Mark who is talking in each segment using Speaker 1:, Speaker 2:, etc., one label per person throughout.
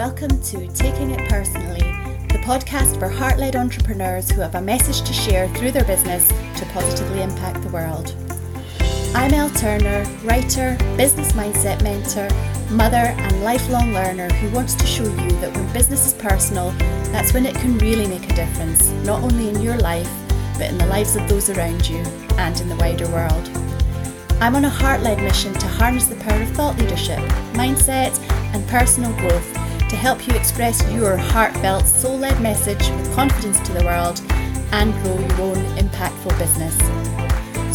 Speaker 1: Welcome to Taking It Personally, the podcast for heart led entrepreneurs who have a message to share through their business to positively impact the world. I'm Elle Turner, writer, business mindset mentor, mother, and lifelong learner who wants to show you that when business is personal, that's when it can really make a difference, not only in your life, but in the lives of those around you and in the wider world. I'm on a heart led mission to harness the power of thought leadership, mindset, and personal growth to help you express your heartfelt, soul led message with confidence to the world and grow your own impactful business.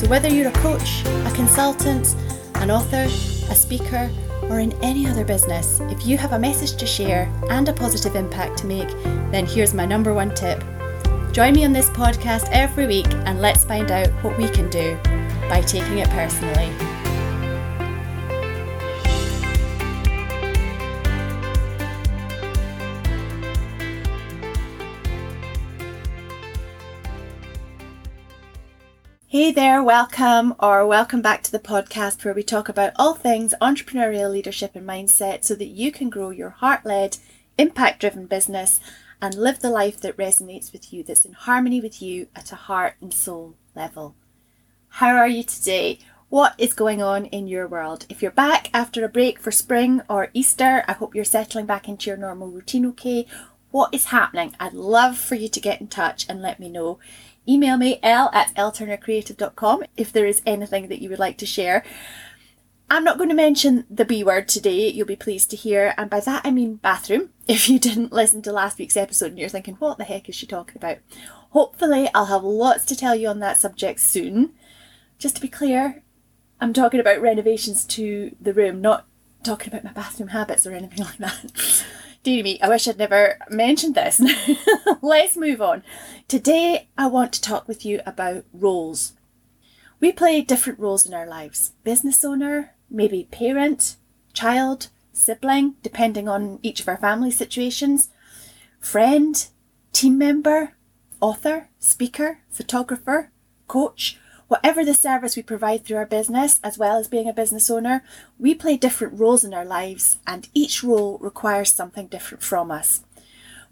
Speaker 1: So, whether you're a coach, a consultant, an author, a speaker, or in any other business, if you have a message to share and a positive impact to make, then here's my number one tip. Join me on this podcast every week and let's find out what we can do by taking it personally. Hey there, welcome or welcome back to the podcast where we talk about all things entrepreneurial leadership and mindset so that you can grow your heart led, impact driven business and live the life that resonates with you, that's in harmony with you at a heart and soul level. How are you today? What is going on in your world? If you're back after a break for spring or Easter, I hope you're settling back into your normal routine okay. What is happening? I'd love for you to get in touch and let me know. Email me, l at lturnercreative.com, if there is anything that you would like to share. I'm not going to mention the B word today, you'll be pleased to hear, and by that I mean bathroom. If you didn't listen to last week's episode and you're thinking, what the heck is she talking about? Hopefully, I'll have lots to tell you on that subject soon. Just to be clear, I'm talking about renovations to the room, not talking about my bathroom habits or anything like that. Dear me, I wish I'd never mentioned this. Let's move on. Today, I want to talk with you about roles. We play different roles in our lives business owner, maybe parent, child, sibling, depending on each of our family situations, friend, team member, author, speaker, photographer, coach, Whatever the service we provide through our business, as well as being a business owner, we play different roles in our lives, and each role requires something different from us.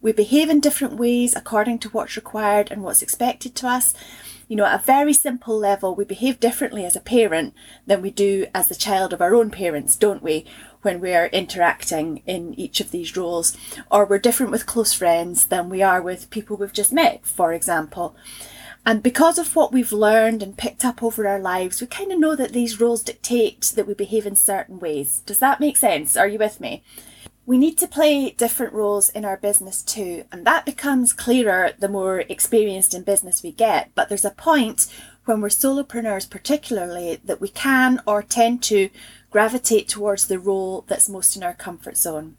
Speaker 1: We behave in different ways according to what's required and what's expected to us. You know, at a very simple level, we behave differently as a parent than we do as the child of our own parents, don't we? When we're interacting in each of these roles, or we're different with close friends than we are with people we've just met, for example. And because of what we've learned and picked up over our lives, we kind of know that these roles dictate that we behave in certain ways. Does that make sense? Are you with me? We need to play different roles in our business too, and that becomes clearer the more experienced in business we get. But there's a point when we're solopreneurs, particularly, that we can or tend to gravitate towards the role that's most in our comfort zone.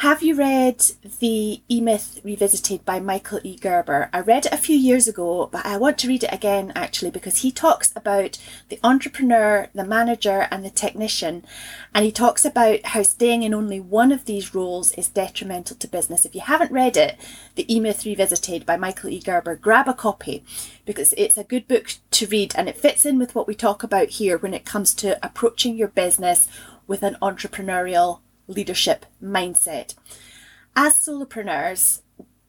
Speaker 1: Have you read The E Myth Revisited by Michael E. Gerber? I read it a few years ago, but I want to read it again actually because he talks about the entrepreneur, the manager, and the technician. And he talks about how staying in only one of these roles is detrimental to business. If you haven't read it, The E Myth Revisited by Michael E. Gerber, grab a copy because it's a good book to read and it fits in with what we talk about here when it comes to approaching your business with an entrepreneurial leadership mindset. As solopreneurs,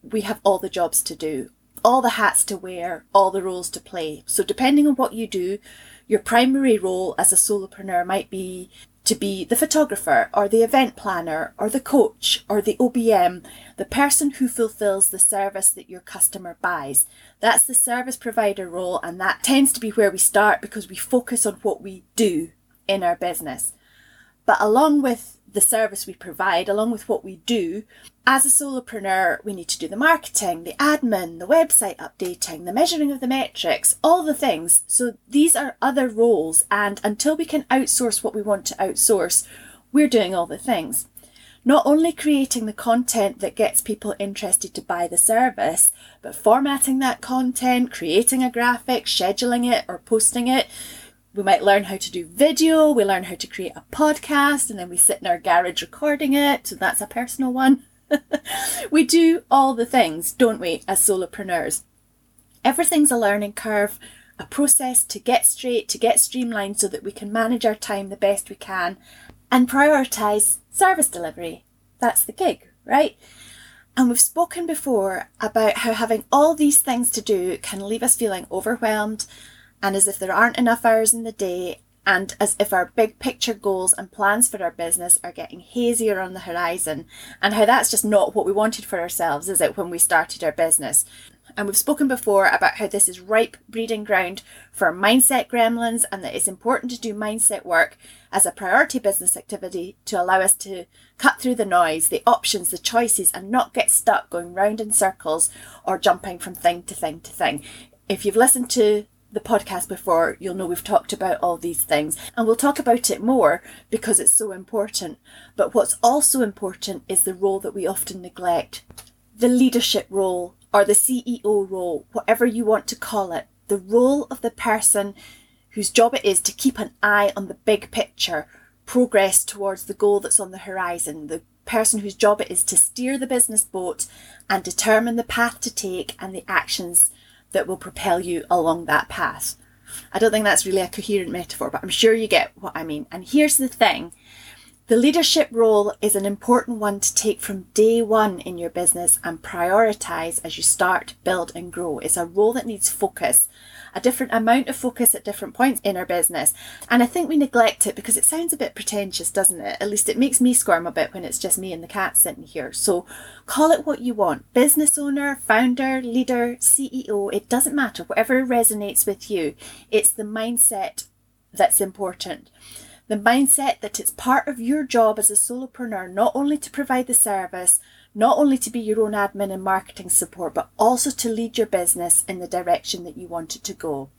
Speaker 1: we have all the jobs to do, all the hats to wear, all the roles to play. So, depending on what you do, your primary role as a solopreneur might be to be the photographer or the event planner or the coach or the OBM, the person who fulfills the service that your customer buys. That's the service provider role, and that tends to be where we start because we focus on what we do in our business. But along with the service we provide along with what we do. As a solopreneur, we need to do the marketing, the admin, the website updating, the measuring of the metrics, all the things. So these are other roles, and until we can outsource what we want to outsource, we're doing all the things. Not only creating the content that gets people interested to buy the service, but formatting that content, creating a graphic, scheduling it, or posting it, we might learn how to do video, we learn how to create a podcast, and then we sit in our garage recording it. So that's a personal one. we do all the things, don't we, as solopreneurs? Everything's a learning curve, a process to get straight, to get streamlined so that we can manage our time the best we can and prioritize service delivery. That's the gig, right? And we've spoken before about how having all these things to do can leave us feeling overwhelmed and as if there aren't enough hours in the day and as if our big picture goals and plans for our business are getting hazier on the horizon, and how that's just not what we wanted for ourselves, is it, when we started our business? And we've spoken before about how this is ripe breeding ground for mindset gremlins and that it's important to do mindset work as a priority business activity to allow us to cut through the noise, the options, the choices, and not get stuck going round in circles or jumping from thing to thing to thing. If you've listened to the podcast before, you'll know we've talked about all these things and we'll talk about it more because it's so important. But what's also important is the role that we often neglect. The leadership role or the CEO role, whatever you want to call it, the role of the person whose job it is to keep an eye on the big picture, progress towards the goal that's on the horizon, the person whose job it is to steer the business boat and determine the path to take and the actions that will propel you along that path. I don't think that's really a coherent metaphor, but I'm sure you get what I mean. And here's the thing the leadership role is an important one to take from day one in your business and prioritize as you start, build, and grow. It's a role that needs focus a different amount of focus at different points in our business. And I think we neglect it because it sounds a bit pretentious, doesn't it? At least it makes me squirm a bit when it's just me and the cat sitting here. So call it what you want business owner, founder, leader, CEO, it doesn't matter. Whatever resonates with you, it's the mindset that's important. The mindset that it's part of your job as a solopreneur not only to provide the service, not only to be your own admin and marketing support, but also to lead your business in the direction that you want it to go.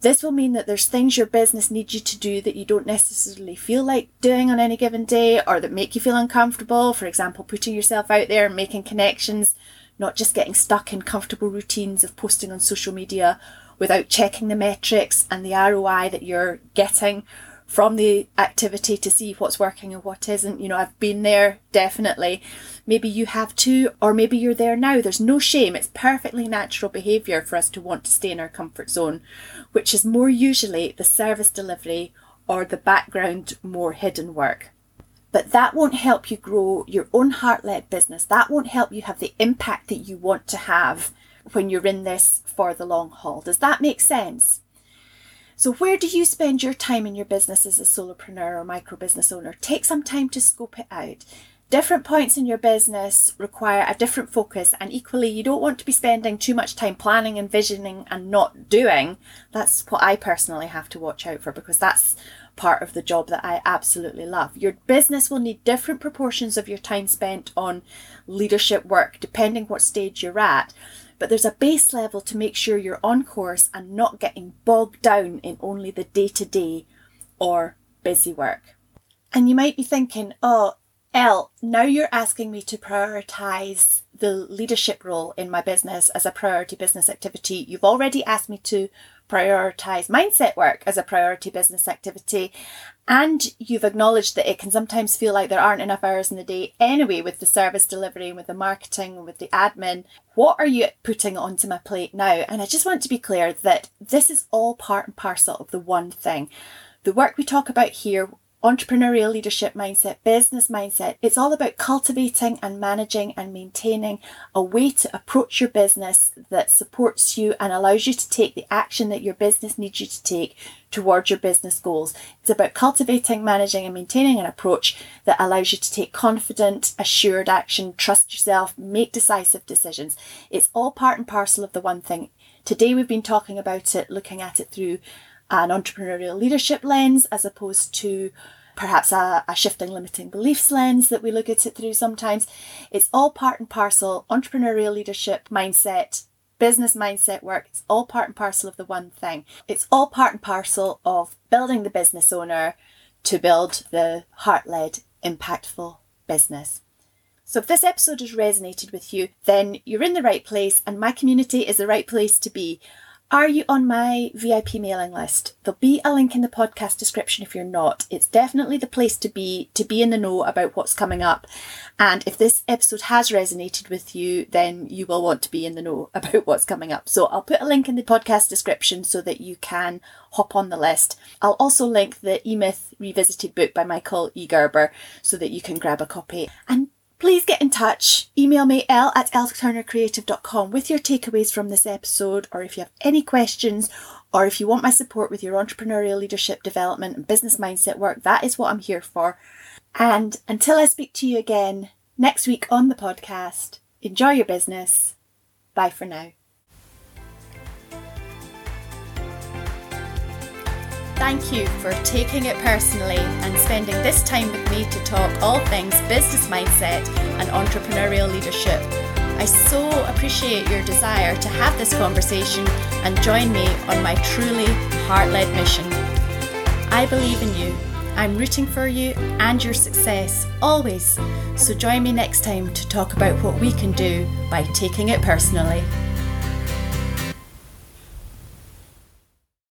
Speaker 1: This will mean that there's things your business needs you to do that you don't necessarily feel like doing on any given day or that make you feel uncomfortable. For example, putting yourself out there and making connections, not just getting stuck in comfortable routines of posting on social media without checking the metrics and the ROI that you're getting from the activity to see what's working and what isn't. You know, I've been there definitely. Maybe you have too, or maybe you're there now. There's no shame. It's perfectly natural behaviour for us to want to stay in our comfort zone, which is more usually the service delivery or the background, more hidden work. But that won't help you grow your own heart led business. That won't help you have the impact that you want to have when you're in this for the long haul. Does that make sense? So, where do you spend your time in your business as a solopreneur or micro business owner? Take some time to scope it out. Different points in your business require a different focus, and equally, you don't want to be spending too much time planning and visioning and not doing. That's what I personally have to watch out for because that's part of the job that I absolutely love. Your business will need different proportions of your time spent on leadership work depending what stage you're at but there's a base level to make sure you're on course and not getting bogged down in only the day to day or busy work. And you might be thinking, oh, Elle, now you're asking me to prioritize the leadership role in my business as a priority business activity. You've already asked me to prioritize mindset work as a priority business activity. And you've acknowledged that it can sometimes feel like there aren't enough hours in the day anyway with the service delivery and with the marketing and with the admin. What are you putting onto my plate now? And I just want to be clear that this is all part and parcel of the one thing. The work we talk about here entrepreneurial leadership mindset, business mindset. It's all about cultivating and managing and maintaining a way to approach your business that supports you and allows you to take the action that your business needs you to take towards your business goals. It's about cultivating, managing, and maintaining an approach that allows you to take confident, assured action, trust yourself, make decisive decisions. It's all part and parcel of the one thing. Today we've been talking about it, looking at it through an entrepreneurial leadership lens as opposed to perhaps a, a, shifting limiting beliefs lens that we look at it through sometimes. It's all part and parcel entrepreneurial leadership mindset, business mindset work. It's all part and parcel of the one thing. It's all part and parcel of building the business owner to build the heart led, impactful business. So if this episode has resonated with you, then you're in the right place and my community is the right place to be. Are you on my VIP mailing list? There'll be a link in the podcast description if you're not. It's definitely the place to be to be in the know about what's coming up. And if this episode has resonated with you, then you will want to be in the know about what's coming up. So I'll put a link in the podcast description so that you can hop on the list. I'll also link the E Myth Revisited book by Michael E. Gerber so that you can grab a copy. And Please get in touch. Email me l at elturnercreative.com with your takeaways from this episode, or if you have any questions, or if you want my support with your entrepreneurial leadership development and business mindset work, that is what I'm here for. And until I speak to you again next week on the podcast, enjoy your business. Bye for now. Thank you for taking it personally and spending this time with me to talk all things business mindset and entrepreneurial leadership. I so appreciate your desire to have this conversation and join me on my truly heart led mission. I believe in you. I'm rooting for you and your success always. So join me next time to talk about what we can do by taking it personally.